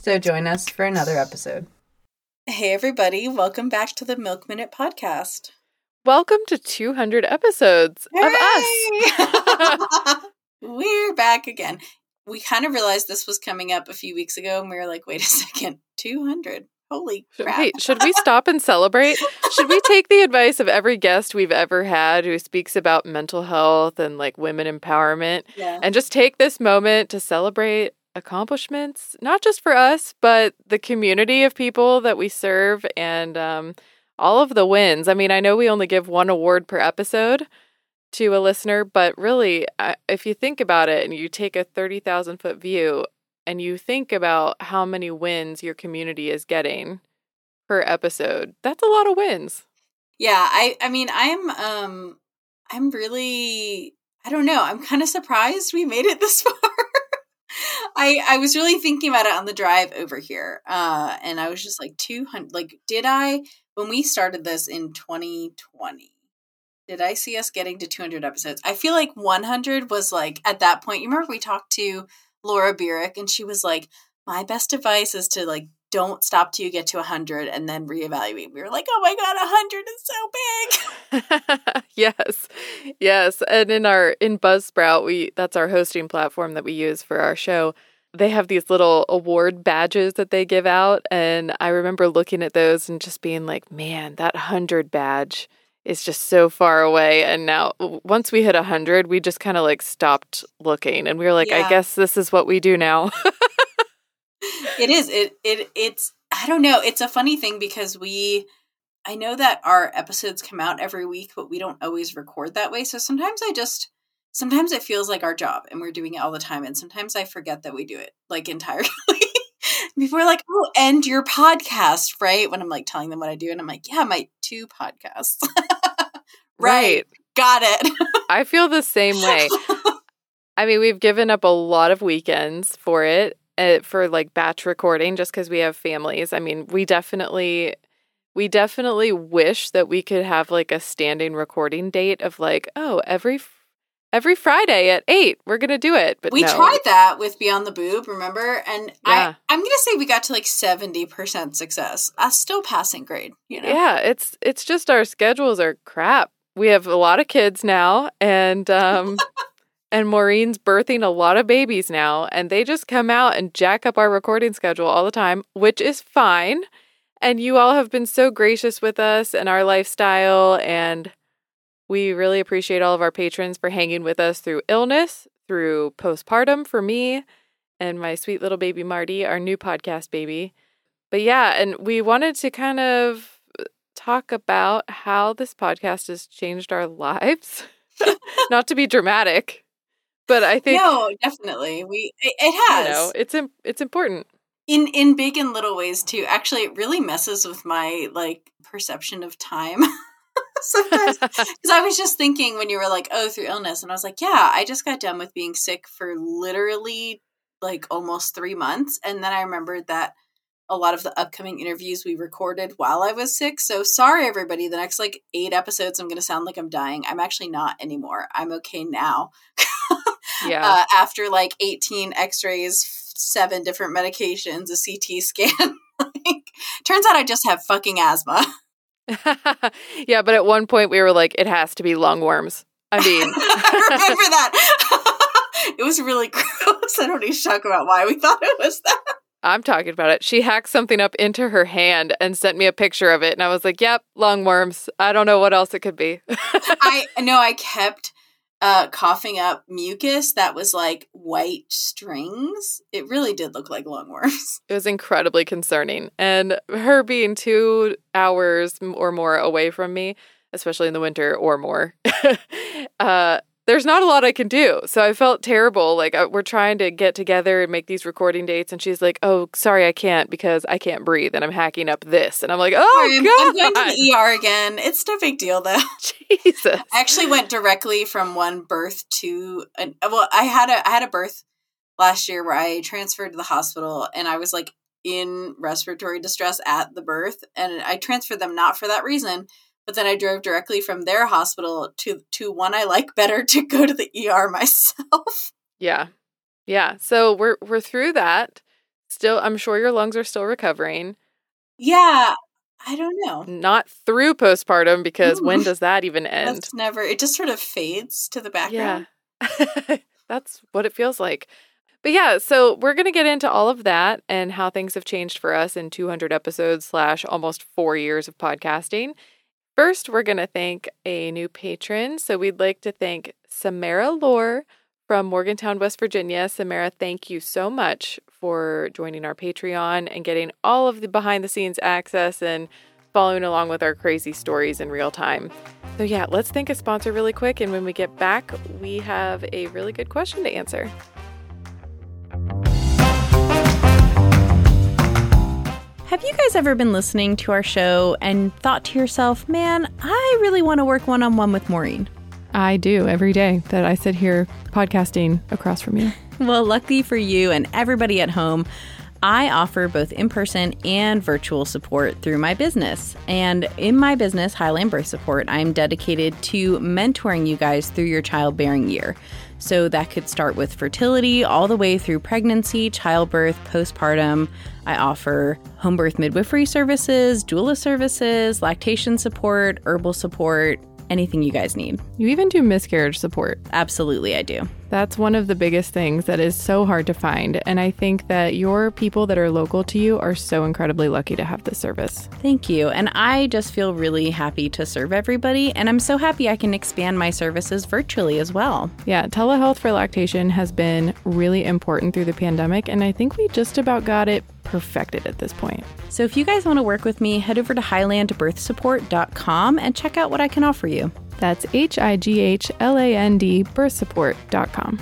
So join us for another episode. Hey, everybody, welcome back to the Milk Minute Podcast. Welcome to 200 episodes of us. We're back again. We kind of realized this was coming up a few weeks ago, and we were like, wait a second, 200. Holy crap. Wait, should we stop and celebrate? Should we take the advice of every guest we've ever had who speaks about mental health and like women empowerment yeah. and just take this moment to celebrate accomplishments, not just for us, but the community of people that we serve and um, all of the wins? I mean, I know we only give one award per episode to a listener, but really, I- if you think about it and you take a 30,000 foot view and you think about how many wins your community is getting per episode, that's a lot of wins. Yeah, I I mean, I'm um I'm really I don't know. I'm kind of surprised we made it this far. I I was really thinking about it on the drive over here. Uh and I was just like 200 like did I when we started this in 2020 did I see us getting to 200 episodes? I feel like 100 was like at that point. You remember we talked to Laura Burek and she was like, "My best advice is to like don't stop till you get to 100 and then reevaluate." We were like, "Oh my god, 100 is so big." yes. Yes. And in our in Buzzsprout, we that's our hosting platform that we use for our show. They have these little award badges that they give out and I remember looking at those and just being like, "Man, that 100 badge is just so far away." And now once we hit 100, we just kind of like stopped looking and we were like, Yeah. "I guess this is what we do now." it is. It it it's I don't know. It's a funny thing because we I know that our episodes come out every week, but we don't always record that way. So sometimes I just sometimes it feels like our job and we're doing it all the time and sometimes I forget that we do it like entirely. People are like, "Oh, end your podcast," right? When I'm like telling them what I do and I'm like, "Yeah, my two podcasts." right. Got it. I feel the same way. I mean, we've given up a lot of weekends for it, uh, for like batch recording, just because we have families. I mean, we definitely, we definitely wish that we could have like a standing recording date of like, oh, every every Friday at eight, we're gonna do it. But we no. tried that with Beyond the Boob, remember? And Yeah. I, I'm gonna say we got to like seventy percent success. That's still passing grade, you know. Yeah, it's it's just our schedules are crap. We have a lot of kids now, and um, and Maureen's birthing a lot of babies now, and they just come out and jack up our recording schedule all the time, which is fine. And you all have been so gracious with us and our lifestyle, and we really appreciate all of our patrons for hanging with us through illness, through postpartum for me and my sweet little baby Marty, our new podcast baby. But yeah, and we wanted to kind of talk about how this podcast has changed our lives. Not to be dramatic, but I think no, definitely. We it, it you has know it's im- it's important. in in big and little ways too. Actually, it really messes with my like perception of time. Sometimes because I was just thinking when you were like, "Oh, through illness," and I was like, "Yeah, I just got done with being sick for literally like almost three months," and then I remembered that a lot of the upcoming interviews we recorded while I was sick. So sorry, everybody. The next like eight episodes, I'm going to sound like I'm dying. I'm actually not anymore. I'm okay now. Yeah. uh, after like 18 x-rays seven different medications a ct scan like, turns out i just have fucking asthma yeah, but at one point we were like, it has to be lungworms. I mean, i remember that it was really gross i don't need to talk about why we thought it was that I'm talking about it. She hacked something up into her hand and sent me a picture of it, and I was like, "Yep, lungworms. I don't know what else it could be." i know i kept uh coughing up mucus that was like white strings it really did look like lungworms It was incredibly concerning. And her being two hours or more away from me, especially in the winter or more, uh, there's not a lot I can do. So I felt terrible. Like uh, we're trying to get together and make these recording dates, and she's like, "Oh, sorry, I can't because I can't breathe, and I'm hacking up this." And I'm like, "Oh I'm, I'm going to the ER again. It's no big deal though. Jesus!" I actually went directly from one birth to an, well, I had a I had a birth last year where I transferred to the hospital and I was like in respiratory distress at the birth and I transferred them not for that reason, but then I drove directly from their hospital to to one I like better to go to the ER myself. Yeah, yeah. So we're we're through that. Still, I'm sure your lungs are still recovering. yeah, I don't know. Not through postpartum because when does that even end? That's never. It just sort of fades to the background. Yeah. That's what it feels like. But yeah, so we're going to get into all of that and how things have changed for us in 200 episodes slash almost four years of podcasting. First, we're going to thank a new patron. So we'd like to thank Samarah Loar from Morgantown, West Virginia. Samarah, thank you so much for joining our Patreon and getting all of the behind the scenes access and following along with our crazy stories in real time. So, yeah, let's thank a sponsor really quick. And when we get back, we have a really good question to answer. Have you guys ever been listening to our show and thought to yourself, man, I really want to work one on one with Maureen? I do every day that I sit here podcasting across from you. Well, lucky for you and everybody at home, I offer both in person and virtual support through my business. And in my business, Highland Birth Support, I'm dedicated to mentoring you guys through your childbearing year. So that could start with fertility all the way through pregnancy, childbirth, postpartum. I offer home birth midwifery services, doula services, lactation support, herbal support, anything you guys need. You even do miscarriage support. Absolutely, I do. That's one of the biggest things that is so hard to find. And I think that your people that are local to you are so incredibly lucky to have this service. Thank you. And I just feel really happy to serve everybody. And I'm so happy I can expand my services virtually as well. Yeah, telehealth for lactation has been really important through the pandemic. And I think we just about got it perfected at this point. So if you guys want to work with me, head over to highlandbirthsupport.com and check out what I can offer you. That's H I G H L A N D birthsupport.com.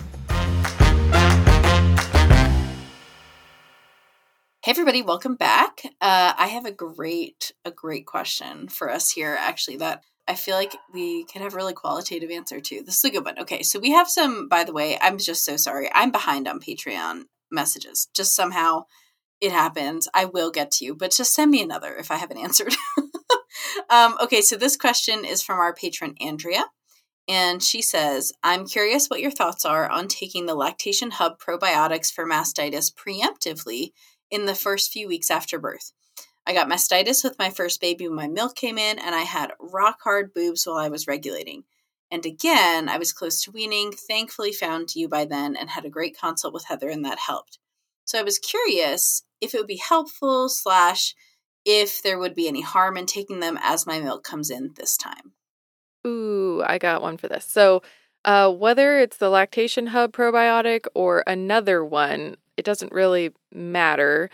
Hey everybody, welcome back. Uh, I have a great, a great question for us here. Actually, that I feel like we can have a really qualitative answer to. This is a good one. Okay, so we have some. By the way, I'm just so sorry. I'm behind on Patreon messages. Just somehow it happens. I will get to you, but just send me another if I haven't answered. um, okay, so this question is from our patron Andrea. And she says, I'm curious what your thoughts are on taking the Lactation Hub probiotics for mastitis preemptively in the first few weeks after birth. I got mastitis with my first baby when my milk came in, and I had rock hard boobs while I was regulating. And again, I was close to weaning, thankfully found you by then, and had a great consult with Heather, and that helped. So I was curious if it would be helpful, slash, if there would be any harm in taking them as my milk comes in this time. Ooh, I got one for this. So, uh, whether it's the Lactation Hub probiotic or another one, it doesn't really matter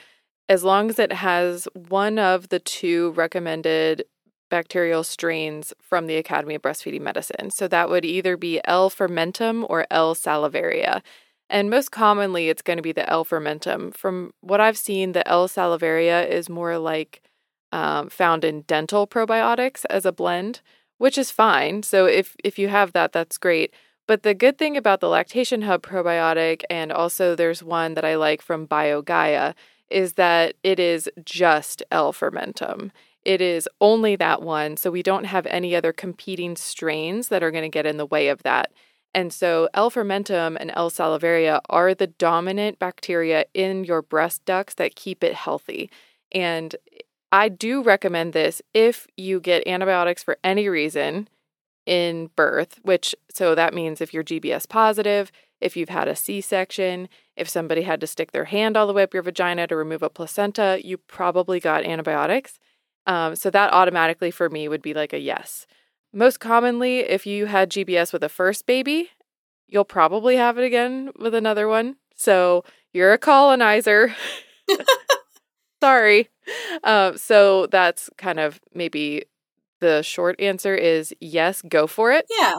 as long as it has one of the two recommended bacterial strains from the Academy of Breastfeeding Medicine. So, that would either be L. fermentum or L. salivaria. And most commonly, it's going to be the L. fermentum. From what I've seen, the L. salivaria is more like um, found in dental probiotics as a blend which is fine. So if if you have that, that's great. But the good thing about the Lactation Hub probiotic, and also there's one that I like from BioGaia, is that it is just L fermentum. It is only that one, so we don't have any other competing strains that are going to get in the way of that. And so L fermentum and L salivaria are the dominant bacteria in your breast ducts that keep it healthy. And I do recommend this if you get antibiotics for any reason in birth, which so that means if you're GBS positive, if you've had a C section, if somebody had to stick their hand all the way up your vagina to remove a placenta, you probably got antibiotics. Um, so that automatically for me would be like a yes. Most commonly, if you had GBS with a first baby, you'll probably have it again with another one. So you're a colonizer. Sorry. Um, so that's kind of maybe the short answer is yes, go for it. Yeah.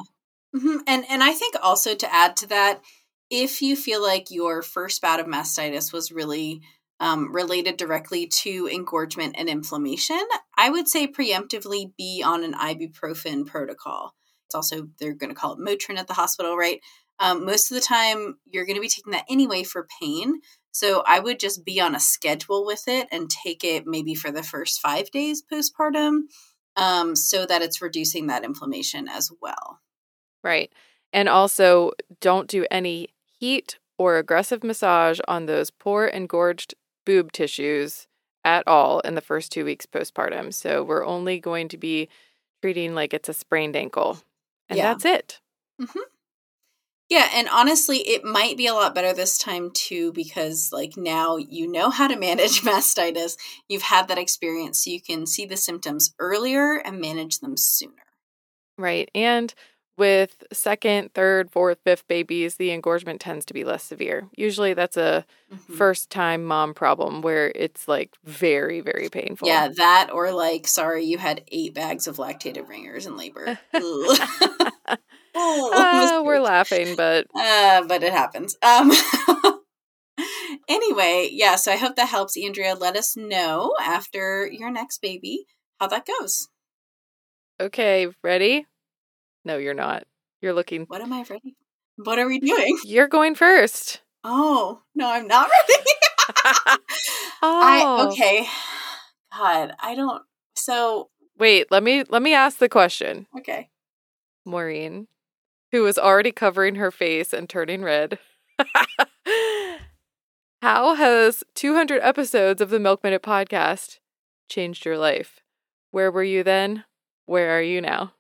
hmm And and I think also to add to that, if you feel like your first bout of mastitis was really um, related directly to engorgement and inflammation, I would say preemptively be on an ibuprofen protocol. It's also they're going to call it Motrin at the hospital, right? Um, most of the time, you're going to be taking that anyway for pain. So I would just be on a schedule with it and take it maybe for the first five days postpartum, um, so that it's reducing that inflammation as well. Right. And also, don't do any heat or aggressive massage on those poor engorged boob tissues at all in the first two weeks postpartum. So, we're only going to be treating like it's a sprained ankle. And Yeah. that's it. Mm-hmm. Yeah, and honestly, it might be a lot better this time too because, like, now you know how to manage mastitis. You've had that experience, so you can see the symptoms earlier and manage them sooner. Right. And with second, third, fourth, fifth babies, the engorgement tends to be less severe. Usually that's a Mhm. first time mom problem where it's like very, very painful. Yeah, that or like, sorry, you had eight bags of lactated ringers in labor. Oh, Ah, we're laughing, but Uh, but it happens. Um, anyway, yeah, so I hope that helps, Andrea. Let us know after your next baby how that goes. okay, ready? No, you're not. You're looking. What am I ready? What are we doing? You're going first. Oh, no, I'm not ready. Oh. I okay. God, I don't so Wait, let me let me ask the question. okay. Maureen, who was already covering her face and turning red. How has 200 episodes of the Milk Minute podcast changed your life? Where were you then? Where are you now?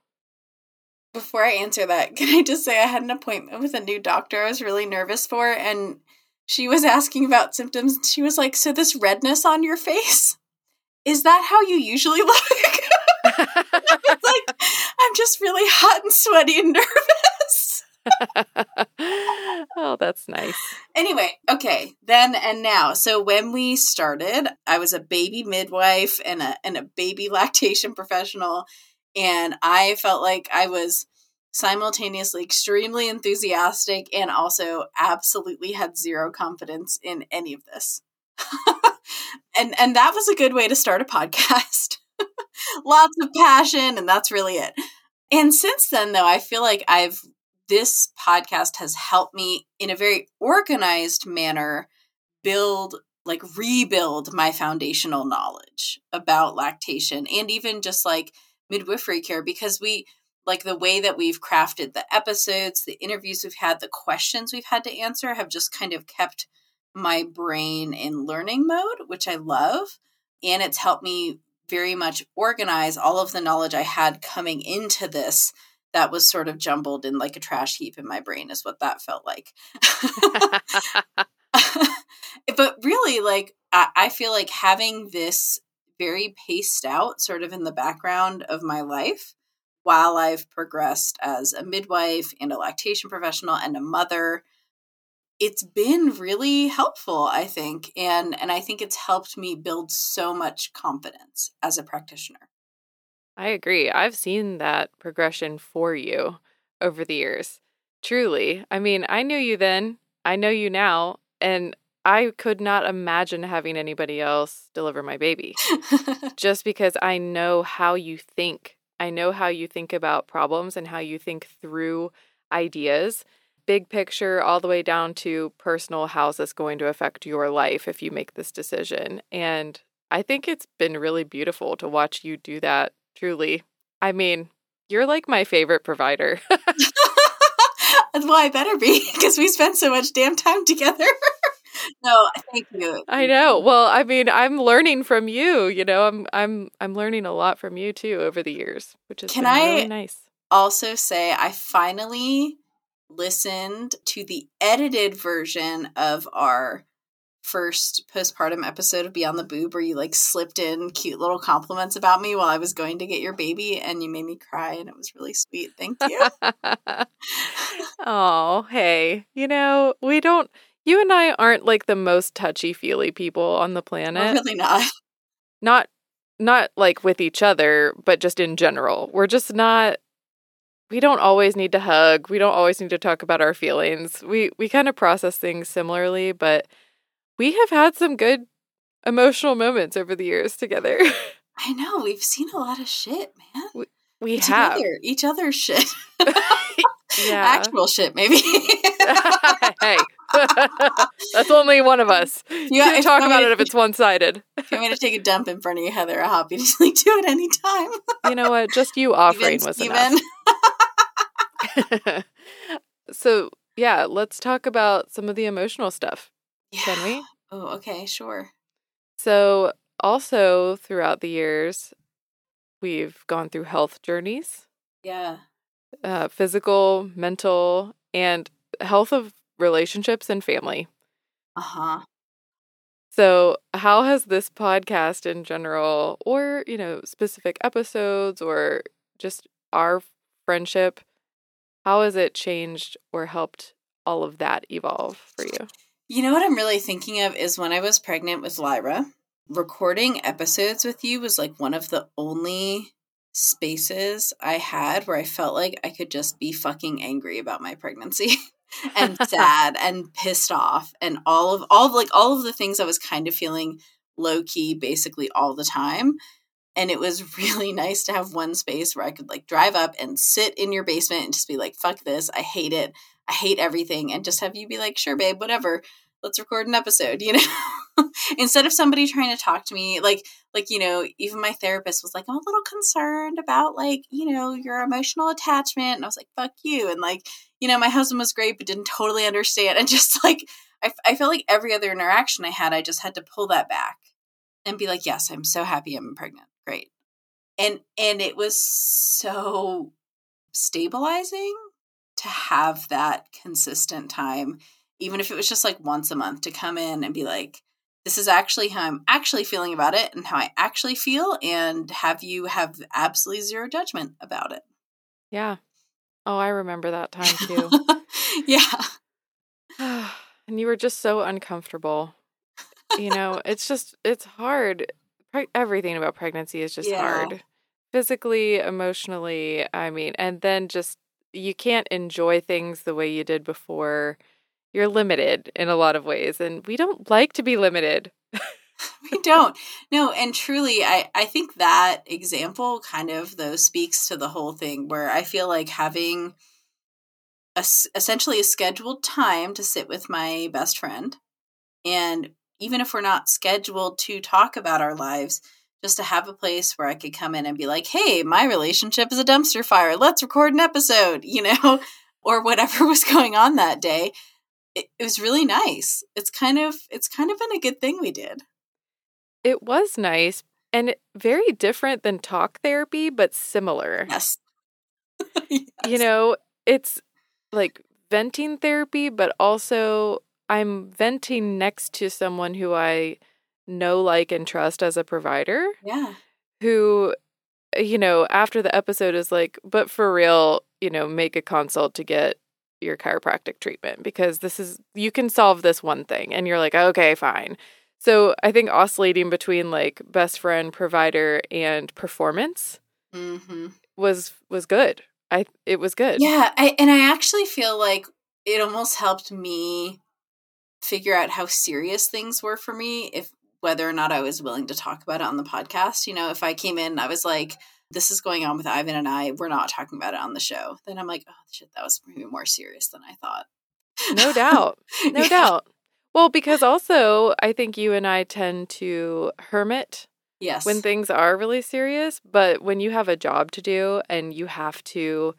Before I answer that, can I just say I had an appointment with a new doctor I was really nervous for and she was asking about symptoms. and She was like, "So this redness on your face, is that how you usually look?" It's like, I'm just really hot and sweaty and nervous. oh, that's nice. Anyway, okay, then and now. So when we started, I was a baby midwife and a and a baby lactation professional, and I felt like I was simultaneously extremely enthusiastic and also absolutely had zero confidence in any of this. and and that was a good way to start a podcast. Lots of passion and that's really it. And since then though, I feel like I've this podcast has helped me in a very organized manner build like rebuild my foundational knowledge about lactation and even just like midwifery care because we like the way that we've crafted the episodes the interviews we've had the questions we've had to answer have just kind of kept my brain in learning mode which i love. And it's helped me very much organize all of the knowledge i had coming into this that was sort of jumbled in like a trash heap in my brain is what that felt like. But really like I, feel like having this very paced out sort of in the background of my life while i've progressed as a midwife and a lactation professional and a mother it's been really helpful i think and and i think it's helped me build so much confidence as a practitioner I agree. I've seen that progression for you over the years. Truly. I mean, I knew you then, I know you now, and I could not imagine having anybody else deliver my baby just because I know how you think. I know how you think about problems and how you think through ideas, big picture, all the way down to personal, how's this going to affect your life if you make this decision. And I think it's been really beautiful to watch you do that, truly. I mean, you're like my favorite provider. well i better be because we spent so much damn time together no thank you I know. Well, I mean, I'm learning from you, you know. I'm I'm I'm learning a lot from you too over the years, which is Can I- really nice. also say I finally listened to the edited version of our first postpartum episode of Beyond the Boob where you like slipped in cute little compliments about me while I was going to get your baby and you made me cry and it was really sweet. Thank you. oh, hey. You know, we don't you and I aren't like the most touchy-feely people on the We're planet. really not. Not not like with each other, but just in general. We're just not we don't always need to hug. We don't always need to talk about our feelings. We we kind of process things similarly, but we have had some good emotional moments over the years together. I know we've seen a lot of shit, man. we have. Together, each other's shit. Yeah. Actual shit, maybe. hey. That's only one of us. You Yeah, can talk about it if it's one sided. if you want me to take a dump in front of you, Heather, I'll to do it anytime. You know what? Just you offering Even was Steven. enough. so, yeah, let's talk about some of the emotional stuff, Yeah. can we? Oh, okay, sure. So, also throughout the years, we've gone through health journeys, Yeah. uh, physical, mental, and health of relationships and family. Uh huh. So, how has this podcast in general, or, you know, specific episodes, or just our friendship, how has it changed or helped all of that evolve for you? You know what I'm really thinking of is when I was pregnant with Lyra, recording episodes with you was like one of the only spaces I had where I felt like I could just be fucking angry about my pregnancy and sad and pissed off and all of all of like all of the things I was kind of feeling low key basically all the time. And it was really nice to have one space where I could like drive up and sit in your basement and just be like, fuck this. I hate it. I hate everything. And just have you be like, sure, babe, whatever. Let's record an episode, you know? Instead of somebody trying to talk to me, like, like, you know, even my therapist was like, I'm a little concerned about like, you know, your emotional attachment. And I was like, fuck you. And like, you know, my husband was great, but didn't totally understand. And just like, I, I felt like every other interaction I had, I just had to pull that back and be like, yes, I'm so happy I'm pregnant. Great. And, and it was so stabilizing to have that consistent time, even if it was just like once a month to come in and be like, this is actually how I'm actually feeling about it and how I actually feel, and have you have absolutely zero judgment about it. Yeah. Oh, I remember that time too. yeah. and you were just so uncomfortable. You know, it's just, it's hard. Pre- everything about pregnancy is just Yeah. hard. Physically, emotionally, I mean, and then just, you can't enjoy things the way you did before. You're limited in a lot of ways, and we don't like to be limited. we don't. No and truly i i think that example kind of though speaks to the whole thing where i feel like having a, essentially a scheduled time to sit with my best friend and even if we're not scheduled to talk about our lives just to have a place where i could come in and be like hey my relationship is a dumpster fire. Let's record an episode you know or whatever was going on that day it, it was really nice it's kind of it's kind of been a good thing we did It was nice and very different than talk therapy, but similar. Yes. You know, it's like venting therapy, but also I'm venting next to someone who I know, like, and trust as a provider Yeah. who, you know, after the episode is like, but for real, you know, make a consult to get your chiropractic treatment because this is, you can solve this one thing. And you're like, okay, fine. So I think oscillating between like best friend, provider, and performance hmm was was good. I it was good. Yeah. I, and I actually feel like it almost helped me figure out how serious things were for me if whether or not I was willing to talk about it on the podcast. You know, if I came in I was like, this is going on with Ivan and I, we're not talking about it on the show, then I'm like, oh shit, that was maybe more serious than I thought. No doubt. No Yeah. doubt. Well, because also I think you and I tend to hermit Yes. when things are really serious, but when you have a job to do and you have to,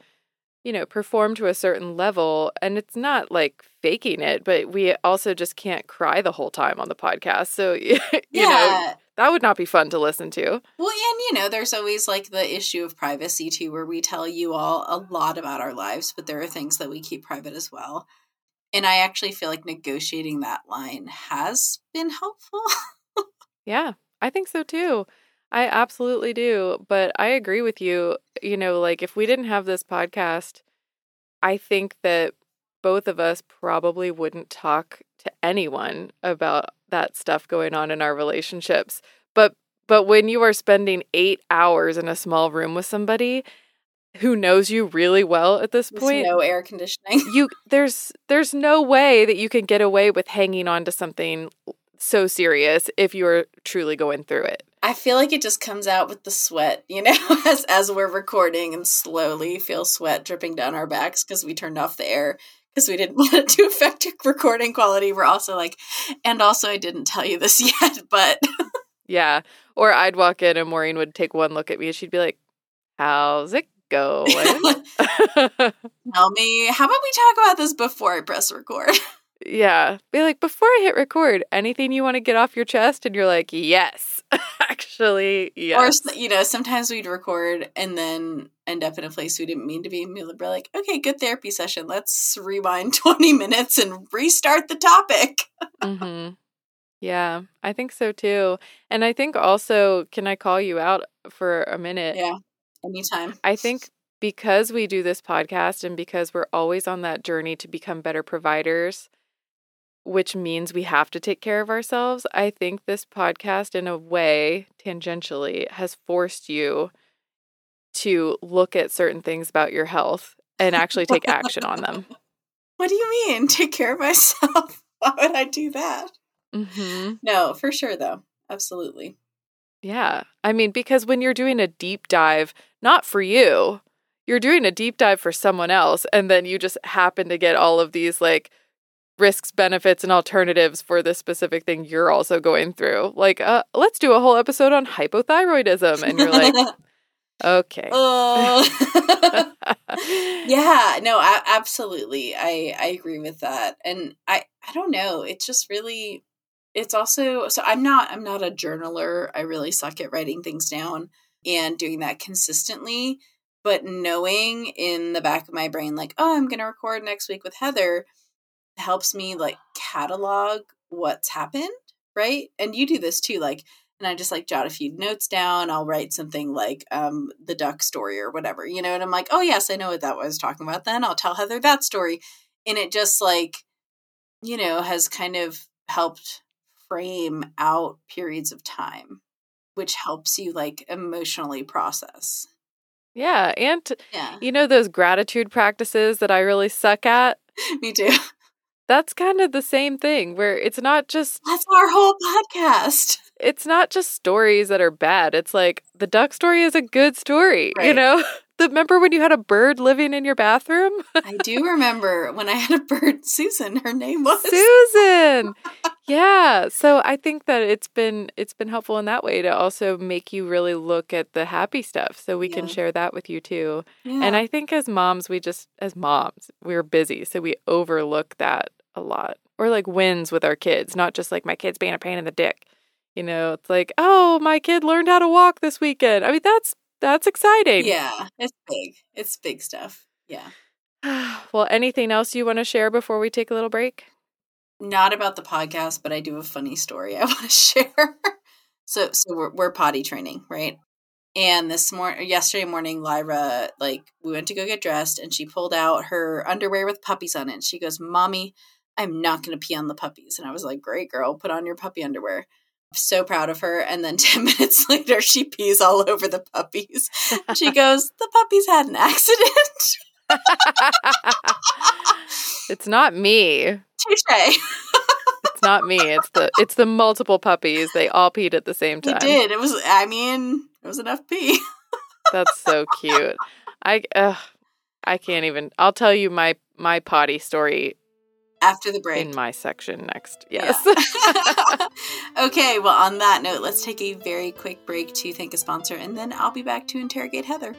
you know, perform to a certain level, and it's not like faking it, but we also just can't cry the whole time on the podcast. So, you know, yeah. That would not be fun to listen to. Well, and you know, there's always like the issue of privacy too, where we tell you all a lot about our lives, but there are things that we keep private as well. And I actually feel like negotiating that line has been helpful. Yeah, I think so too. I absolutely do. But I agree with you. You know, like if we didn't have this podcast, I think that both of us probably wouldn't talk anyone about that stuff going on in our relationships. But but when you are spending 8 hours in a small room with somebody, who knows you really well at this With point, no air conditioning. you there's there's no way that you can get away with hanging on to something so serious if you're truly going through it. I feel like it just comes out with the sweat, you know, as as we're recording and slowly feel sweat dripping down our backs because we turned off the air because we didn't want it to affect recording quality. We're also like, and also I didn't tell you this yet, but Yeah. Or I'd walk in and Maureen would take one look at me and she'd be like, How's it going? tell me, how about we talk about this before I press record? Yeah. Be like, before I hit record, anything you want to get off your chest? And you're like, Yes. Actually, Or yes. s- you know, sometimes we'd record and then end up in a place we didn't mean to be. And we'd be like, okay, good therapy session. Let's rewind twenty minutes and restart the topic. hmm Yeah, I think so too. And I think also, can I call you out for a minute? Yeah, anytime. I think because we do this podcast and because we're always on that journey to become better providers, which means we have to take care of ourselves, I think this podcast, in a way, tangentially, has forced you to look at certain things about your health and actually take action on them. What do you mean? Take care of myself? Why would I do that? hmm No, for sure though. Absolutely. Yeah. I mean, because when you're doing a deep dive, not for you, you're doing a deep dive for someone else, and then you just happen to get all of these like risks, benefits, and alternatives for this specific thing you're also going through. Like, uh, let's do a whole episode on hypothyroidism. And you're like, okay. oh. yeah, no, I, absolutely. I I agree with that. And I I don't know, it's just really it's also so I'm not I'm not a journaler. I really suck at writing things down and doing that consistently, but knowing in the back of my brain like, "Oh, I'm going to record next week with Heather." Helps me like catalog what's happened, right? And you do this too like and I just like jot a few notes down. I'll write something like um, the duck story or whatever, you know, and I'm like, oh, yes, I know what that was talking about. Then I'll tell Heather that story. And it just like, you know, has kind of helped frame out periods of time, which helps you like emotionally process. Yeah. And, Yeah, you know, those gratitude practices that I really suck at? me too. That's kind of the same thing where it's not just That's our whole podcast. it's not just stories that are bad. It's like the duck story is a good story, you know? The, remember when you had a bird living in your bathroom? I do remember when I had a bird, Susan, her name was. Susan. yeah. So I think that it's been it's been helpful in that way to also make you really look at the happy stuff so we can share that with you too. Yeah. And I think as moms, we just as moms, we're busy, so we overlook that a lot. Or like wins with our kids, not just like my kid's being a pain in the dick. You know, it's like, oh, my kid learned how to walk this weekend. I mean, that's that's exciting. Yeah, it's big. It's big stuff. Yeah. well, anything else you want to share before we take a little break? Not about the podcast, but I do have a funny story I want to share. so, so we're we're potty training, right? And this morning, yesterday morning, Lyra, like, we went to go get dressed, and she pulled out her underwear with puppies on it. And she goes, "Mommy, I'm not going to pee on the puppies." And I was like, "Great girl, put on your puppy underwear." So proud of her. And then 10 minutes later, she pees all over the puppies. She goes, The puppies had an accident. it's not me. Touche. It's not me. It's the it's the multiple puppies. They all peed at the same time. did. It was, I mean, it was enough pee. That's so cute. I I can't even. I'll tell you my my potty story After the break. in my section next. Yes. Yeah. okay, well, on that note, let's take a very quick break to thank a sponsor, and then I'll be back to interrogate Heather.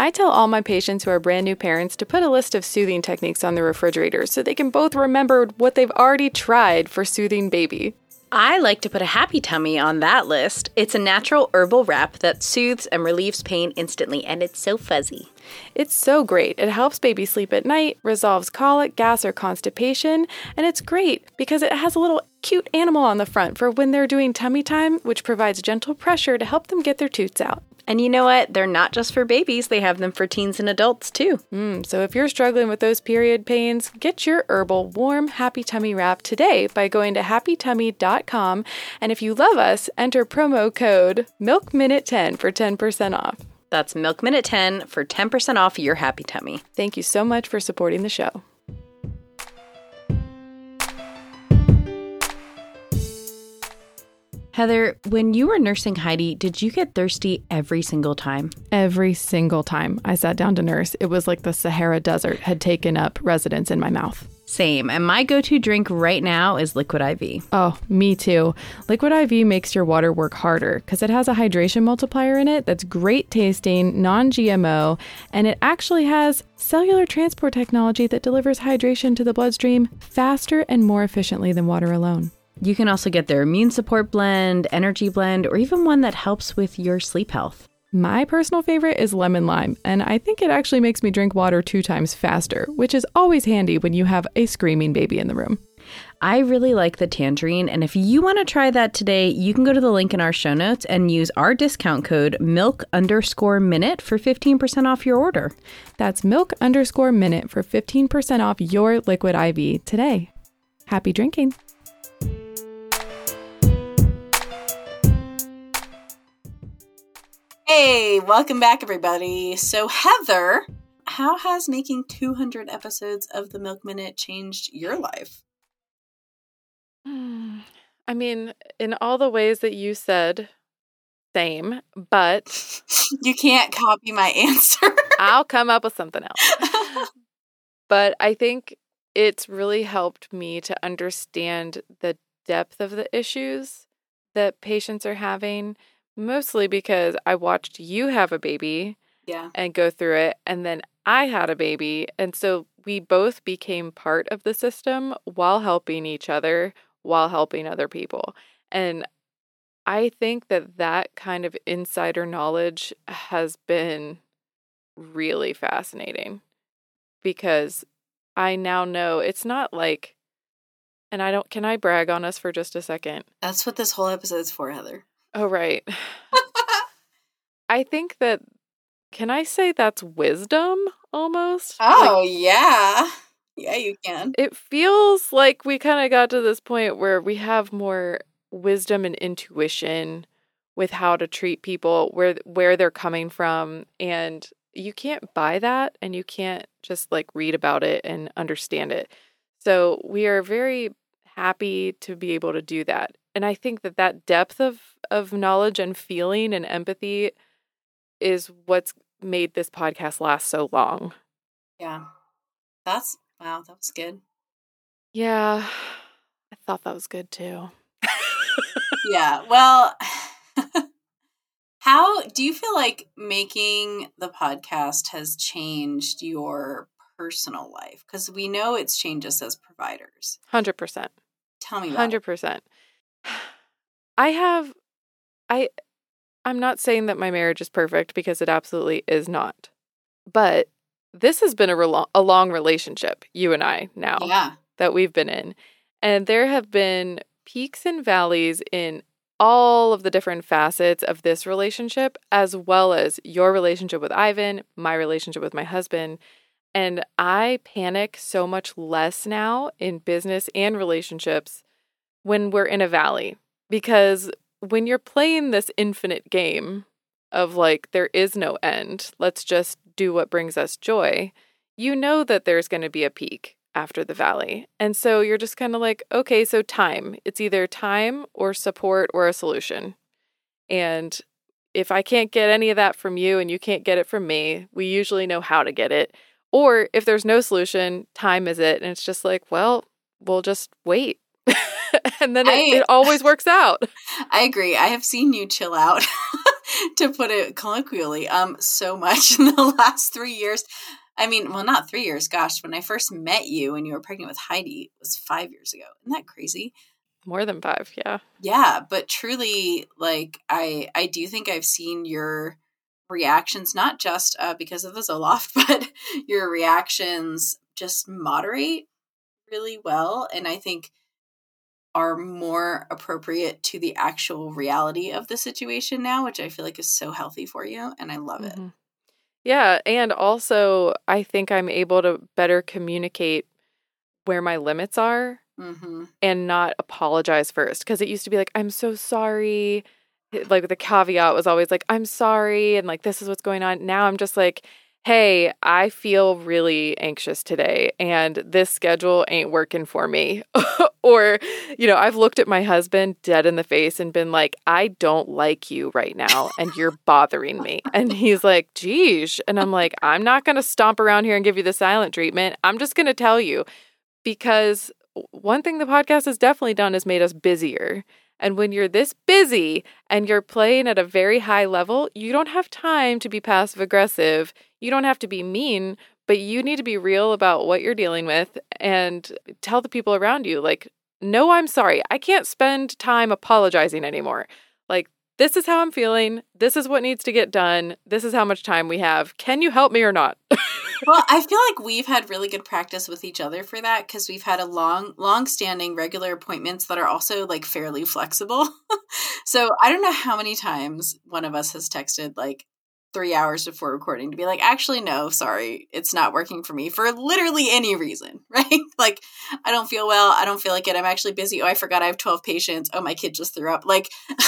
I tell all my patients who are brand new parents to put a list of soothing techniques on the refrigerator so they can both remember what they've already tried for soothing baby. I like to put a happy tummy on that list. It's a natural herbal wrap that soothes and relieves pain instantly, and it's so fuzzy. It's so great. It helps baby sleep at night, resolves colic, gas, or constipation, and it's great because it has a little cute animal on the front for when they're doing tummy time, which provides gentle pressure to help them get their toots out. And you know what? They're not just for babies, they have them for teens and adults too. Mm, so if you're struggling with those period pains, get your herbal warm HappiTummi wrap today by going to happitummi.com. And if you love us, enter promo code MilkMinute10 for 10% off. That's Milk Minute 10 for 10% off your HappiTummi. Thank you so much for supporting the show. Heather, when you were nursing Heidi, did you get thirsty every single time? Every single time I sat down to nurse, it was like the Sahara Desert had taken up residence in my mouth. Same. And my go to drink right now is Liquid IV. Oh, me too. Liquid IV makes your water work harder because it has a hydration multiplier in it that's great tasting, non GMO, and it actually has cellular transport technology that delivers hydration to the bloodstream faster and more efficiently than water alone. You can also get their immune support blend, energy blend, or even one that helps with your sleep health. My personal favorite is lemon lime, and I think it actually makes me drink water two times faster, which is always handy when you have a screaming baby in the room. I really like the tangerine, and if you want to try that today, you can go to the link in our show notes and use our discount code milk underscore minute for 15% off your order. That's milk underscore minute for 15% off your liquid IV today. Happy drinking. Hey, welcome back, everybody. So, Heather, how has making 200 episodes of the Milk Minute changed your life? I mean, in all the ways that you said, same, but You can't copy my answer. I'll come up with something else. but I think it's really helped me to understand the depth of the issues that patients are having, mostly because I watched you have a baby yeah. and go through it, and then I had a baby. And so we both became part of the system while helping each other, while helping other people. And I think that that kind of insider knowledge has been really fascinating because I now know it's not like, and I don't, can I brag on us for just a second? That's what this whole episode's for, Heather. Oh, right. I think that, can I say that's wisdom almost? Oh, yeah. Yeah, you can. it feels like we kind of got to this point where we have more wisdom and intuition with how to treat people where where they're coming from and you can't buy that and you can't just like read about it and understand it so we are very happy to be able to do that and i think that that depth of of knowledge and feeling and empathy is what's made this podcast last so long Yeah. That's, wow, that was good. yeah i thought that was good too yeah. Well, how do you feel like making the podcast has changed your personal life? Because we know it's changed us as providers. 100% Tell me about Hundred it. I have, I, I'm not saying that my marriage is perfect because it absolutely is not, but this has been a, relo- a long relationship, you and I now Yeah. that we've been in, and there have been peaks and valleys in all of the different facets of this relationship, as well as your relationship with Ivan, my relationship with my husband. And I panic so much less now in business and relationships when we're in a valley because when you're playing this infinite game of like, there is no end, let's just do what brings us joy, you know that there's going to be a peak after the valley. And so you're just kind of like, okay, so time. It's either time or support or a solution. And if I can't get any of that from you and you can't get it from me, we usually know how to get it. Or if there's no solution, time is it. And it's just like, well, we'll just wait. and then it, I- it always works out. I agree. I have seen you chill out, to put it colloquially, um, so much in the last three years. I mean, well, not three years. Gosh, when I first met you and you were pregnant with Heidi, it was five years ago. Isn't that crazy? More than five, yeah. Yeah, but truly, like I, I do think I've seen your reactions, not just uh, because of the Zoloft, but your reactions just moderate really well. And I think are more appropriate to the actual reality of the situation now, which I feel like is so healthy for you. And I love it. Mhm. Yeah, and also I think I'm able to better communicate where my limits are hmm and not apologize first because it used to be like I'm so sorry like the caveat was always like I'm sorry and like this is what's going on now I'm just like hey I feel really anxious today and this schedule ain't working for me. Or you know I've looked at my husband dead in the face and been like I don't like you right now and you're bothering me. And he's like geez and I'm like I'm not going to stomp around here and give you the silent treatment. I'm just going to tell you. Because one thing the podcast has definitely done is made us busier. And when you're this busy and you're playing at a very high level, you don't have time to be passive aggressive. You don't have to be mean, but you need to be real about what you're dealing with and tell the people around you, like, no, I'm sorry. I can't spend time apologizing anymore. Like, this is how I'm feeling. This is what needs to get done. This is how much time we have. Can you help me or not? Well, I feel like we've had really good practice with each other for that because we've had a long, long-standing regular appointments that are also like fairly flexible. so I don't know how many times one of us has texted like three hours before recording to be like, actually, no, sorry, it's not working for me for literally any reason, right? like, I don't feel well. I don't feel like it. I'm actually busy. Oh, I forgot I have 12 patients. Oh, my kid just threw up. Like,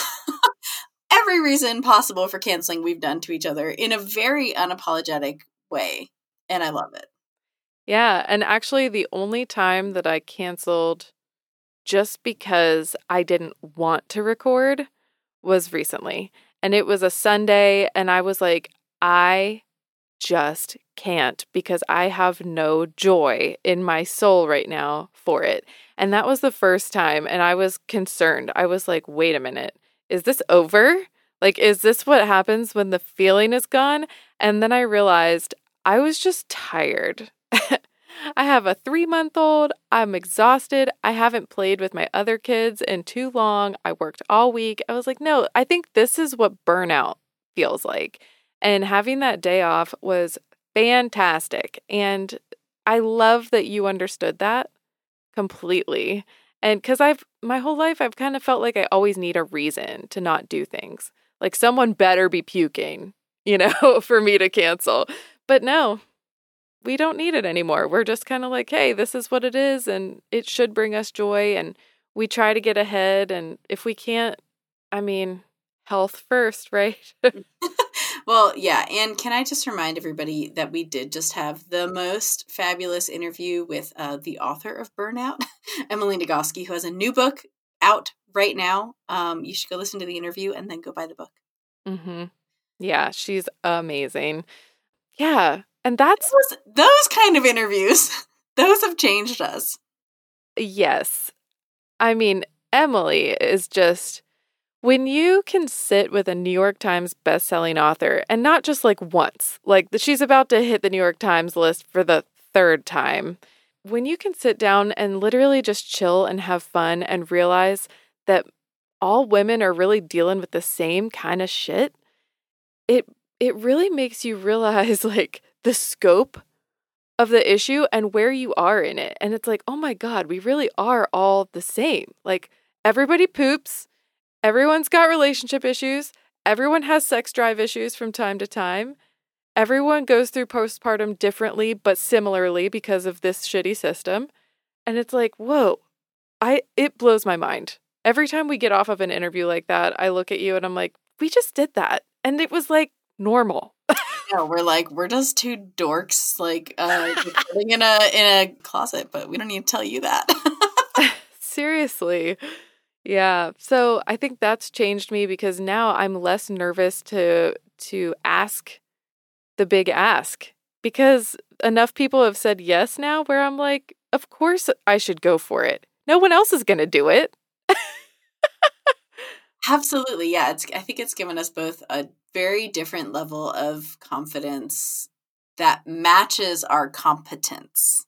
every reason possible for canceling we've done to each other in a very unapologetic way and I love it. Yeah, and actually the only time that I canceled just because I didn't want to record was recently. And it was a Sunday and I was like I just can't because I have no joy in my soul right now for it. And that was the first time and I was concerned. I was like, "Wait a minute. Is this over?" Like, is this what happens when the feeling is gone? And then I realized I was just tired. I have a three month old. I'm exhausted. I haven't played with my other kids in too long. I worked all week. I was like, no, I think this is what burnout feels like. And having that day off was fantastic. And I love that you understood that completely. And because I've my whole life, I've kind of felt like I always need a reason to not do things. Like someone better be puking, you know, for me to cancel. But no, we don't need it anymore. We're just kind of like, hey, this is what it is, and it should bring us joy. And we try to get ahead. And if we can't, I mean, health first, right? well, yeah. And can I just remind everybody that we did just have the most fabulous interview with uh, the author of Burnout, Emily Nagoski, who has a new book out right now. Um, you should go listen to the interview and then go buy the book. mm-hmm. Yeah, she's amazing. Yeah. And that's Those, those kind of interviews, those have changed us. Yes. I mean, Emily is just when you can sit with a New York Times bestselling author and not just like once, like she's about to hit the New York Times list for the third time. When you can sit down and literally just chill and have fun and realize that all women are really dealing with the same kind of shit, it it really makes you realize like the scope of the issue and where you are in it. And it's like, oh my God, we really are all the same. Like, everybody poops, everyone's got relationship issues, everyone has sex drive issues from time to time. Everyone goes through postpartum differently, but similarly because of this shitty system. And it's like, whoa, I it blows my mind. Every time we get off of an interview like that, I look at you and I'm like, we just did that. And it was like normal. No, we're like we're just two dorks like uh living in a in a closet, but we don't need to tell you that. Seriously. Yeah. So I think that's changed me because now I'm less nervous to to ask the big ask because enough people have said yes now where I'm like, of course I should go for it. No one else is going to do it. Absolutely. Yeah, it's I think it's given us both a very different level of confidence that matches our competence.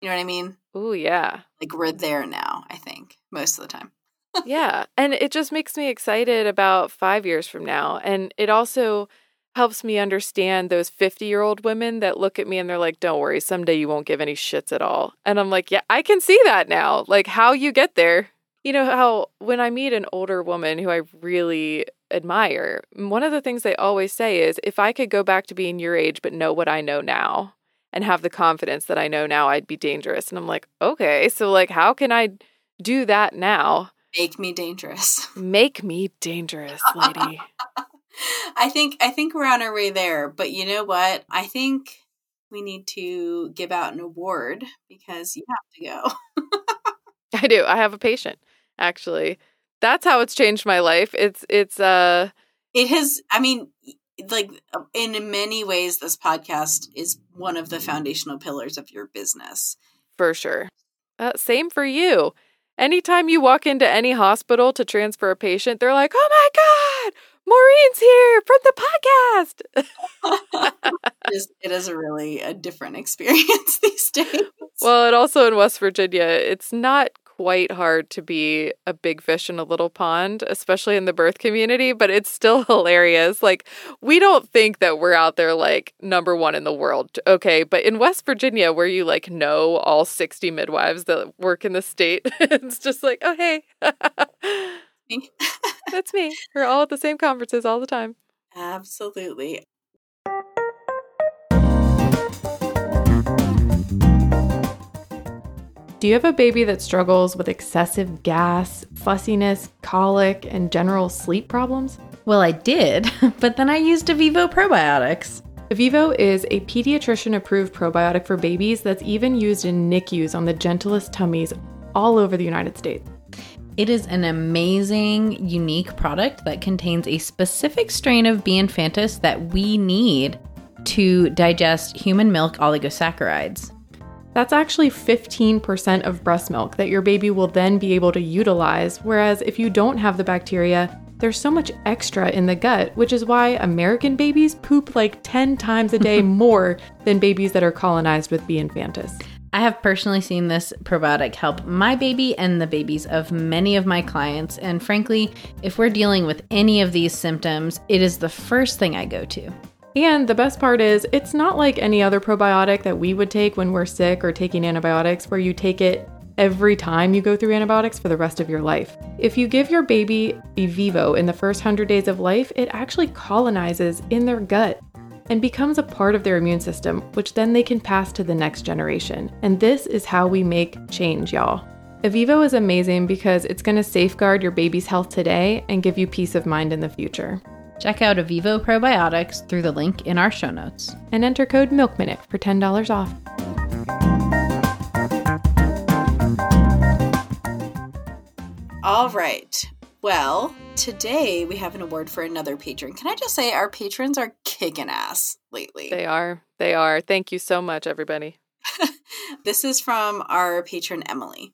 You know what I mean? Oh, yeah. Like we're there now, I think, most of the time. yeah. And it just makes me excited about five years from now. And it also helps me understand those 50 year old women that look at me and they're like, don't worry, someday you won't give any shits at all. And I'm like, yeah, I can see that now. Like how you get there. you know how when I meet an older woman who I really admire, one of the things they always say is if I could go back to being your age but know what I know now and have the confidence that I know now, I'd be dangerous. And I'm like, okay, so like, how can I do that now? Make me dangerous. Make me dangerous, lady. I think I think we're on our way there, but you know what? I think we need to give out an award because you have to go. I do. I have a patient, actually. That's how it's changed my life. It's it's uh it has I mean like in many ways this podcast is one of the foundational pillars of your business. For sure. Uh, same for you. Anytime you walk into any hospital to transfer a patient, they're like, "Oh my god, Maureen's here from the podcast. it, is, it is really a different experience these days. Well, and also in West Virginia, it's not quite hard to be a big fish in a little pond, especially in the birth community, but it's still hilarious. Like, we don't think that we're out there like number one in the world. Okay. But in West Virginia, where you like know all 60 midwives that work in the state, it's just like, oh, hey. me. That's me. We're all at the same conferences all the time. Absolutely. Do you have a baby that struggles with excessive gas, fussiness, colic, and general sleep problems? Well, I did, but then I used Evivo probiotics. Evivo is a pediatrician approved probiotic for babies that's even used in NICUs on the gentlest tummies all over the United States. It is an amazing, unique product that contains a specific strain of B. infantis that we need to digest human milk oligosaccharides. That's actually 15% of breast milk that your baby will then be able to utilize, whereas if you don't have the bacteria, there's so much extra in the gut, which is why American babies poop like 10 times a day more than babies that are colonized with B. infantis. I have personally seen this probiotic help my baby and the babies of many of my clients. And frankly, if we're dealing with any of these symptoms, it is the first thing I go to. And the best part is, it's not like any other probiotic that we would take when we're sick or taking antibiotics, where you take it every time you go through antibiotics for the rest of your life. If you give your baby Evivo in the first 100 days of life, it actually colonizes in their gut and becomes a part of their immune system, which then they can pass to the next generation. And this is how we make change, y'all. Evivo is amazing because it's going to safeguard your baby's health today and give you peace of mind in the future. Check out Evivo Probiotics through the link in our show notes. And enter code MILKMINUTE for $10 off. All right. Well, today we have an award for another patron. Can I just say our patrons are kicking ass lately? They are. They are. Thank you so much, everybody. this is from our patron, Emily.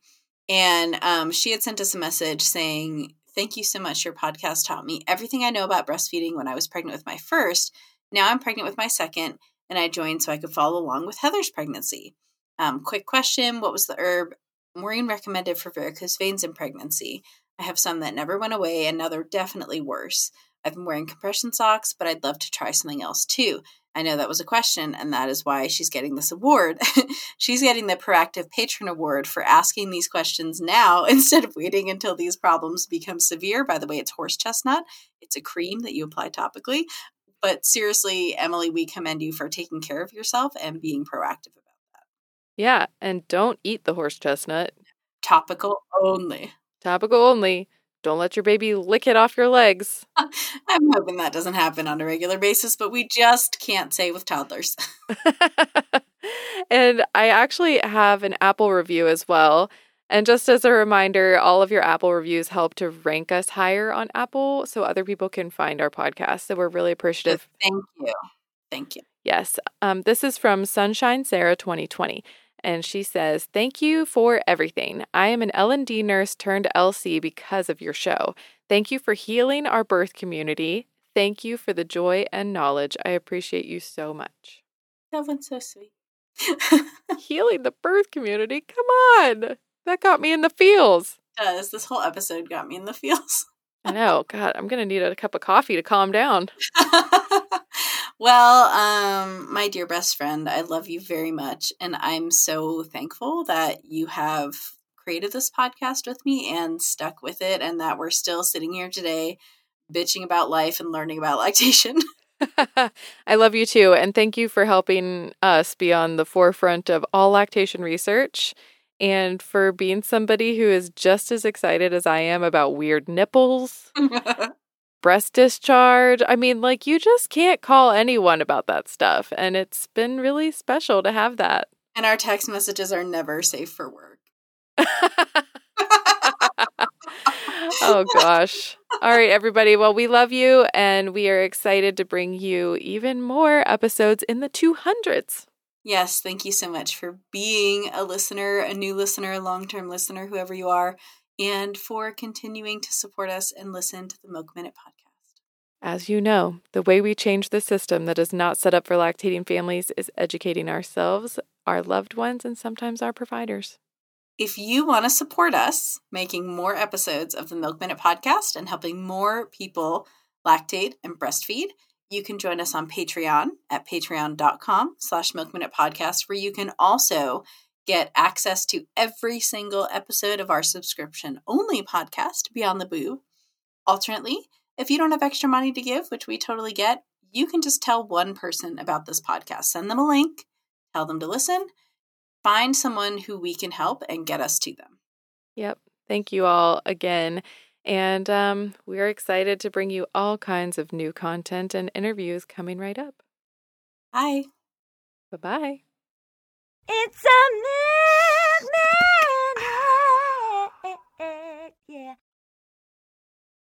And um, she had sent us a message saying, Thank you so much. Your podcast taught me everything I know about breastfeeding when I was pregnant with my first. Now I'm pregnant with my second, and I joined so I could follow along with Heather's pregnancy. Um, quick question What was the herb Maureen recommended for varicose veins in pregnancy? I have some that never went away, and now they're definitely worse. I've been wearing compression socks, but I'd love to try something else too. I know that was a question, and that is why she's getting this award. she's getting the Proactive Patron Award for asking these questions now instead of waiting until these problems become severe. By the way, it's horse chestnut, it's a cream that you apply topically. But seriously, Emily, we commend you for taking care of yourself and being proactive about that. Yeah, and don't eat the horse chestnut. Topical only. Topical only. Don't let your baby lick it off your legs. I'm hoping that doesn't happen on a regular basis, but we just can't say with toddlers. and I actually have an Apple review as well. And just as a reminder, all of your Apple reviews help to rank us higher on Apple so other people can find our podcast. So we're really appreciative. Thank you. Thank you. Yes. Um, this is from Sunshine Sarah 2020 and she says, "Thank you for everything. I am an L&D nurse turned LC because of your show. Thank you for healing our birth community. Thank you for the joy and knowledge. I appreciate you so much." That one's so sweet. healing the birth community. Come on. That got me in the feels. It does. This whole episode got me in the feels. I know. God, I'm going to need a cup of coffee to calm down. well, um, my dear best friend, I love you very much. And I'm so thankful that you have created this podcast with me and stuck with it, and that we're still sitting here today bitching about life and learning about lactation. I love you too. And thank you for helping us be on the forefront of all lactation research and for being somebody who is just as excited as I am about weird nipples, breast discharge. I mean, like, you just can't call anyone about that stuff. And it's been really special to have that. and our text messages are never safe for work. oh gosh. All right, everybody. Well, we love you and we are excited to bring you even more episodes in the 200s. Yes, thank you so much for being a listener, a new listener, a long term listener, whoever you are, and for continuing to support us and listen to the Milk Minute podcast. As you know, the way we change the system that is not set up for lactating families is educating ourselves, our loved ones, and sometimes our providers. If you want to support us making more episodes of the Milk Minute podcast and helping more people lactate and breastfeed, you can join us on Patreon at patreon.com slash milkminute podcast, where you can also get access to every single episode of our subscription only podcast, Beyond the Boo. Alternately, if you don't have extra money to give, which we totally get, you can just tell one person about this podcast. Send them a link, tell them to listen, find someone who we can help and get us to them. Yep. Thank you all again. And um, we're excited to bring you all kinds of new content and interviews coming right up. Bye. Bye bye. It's a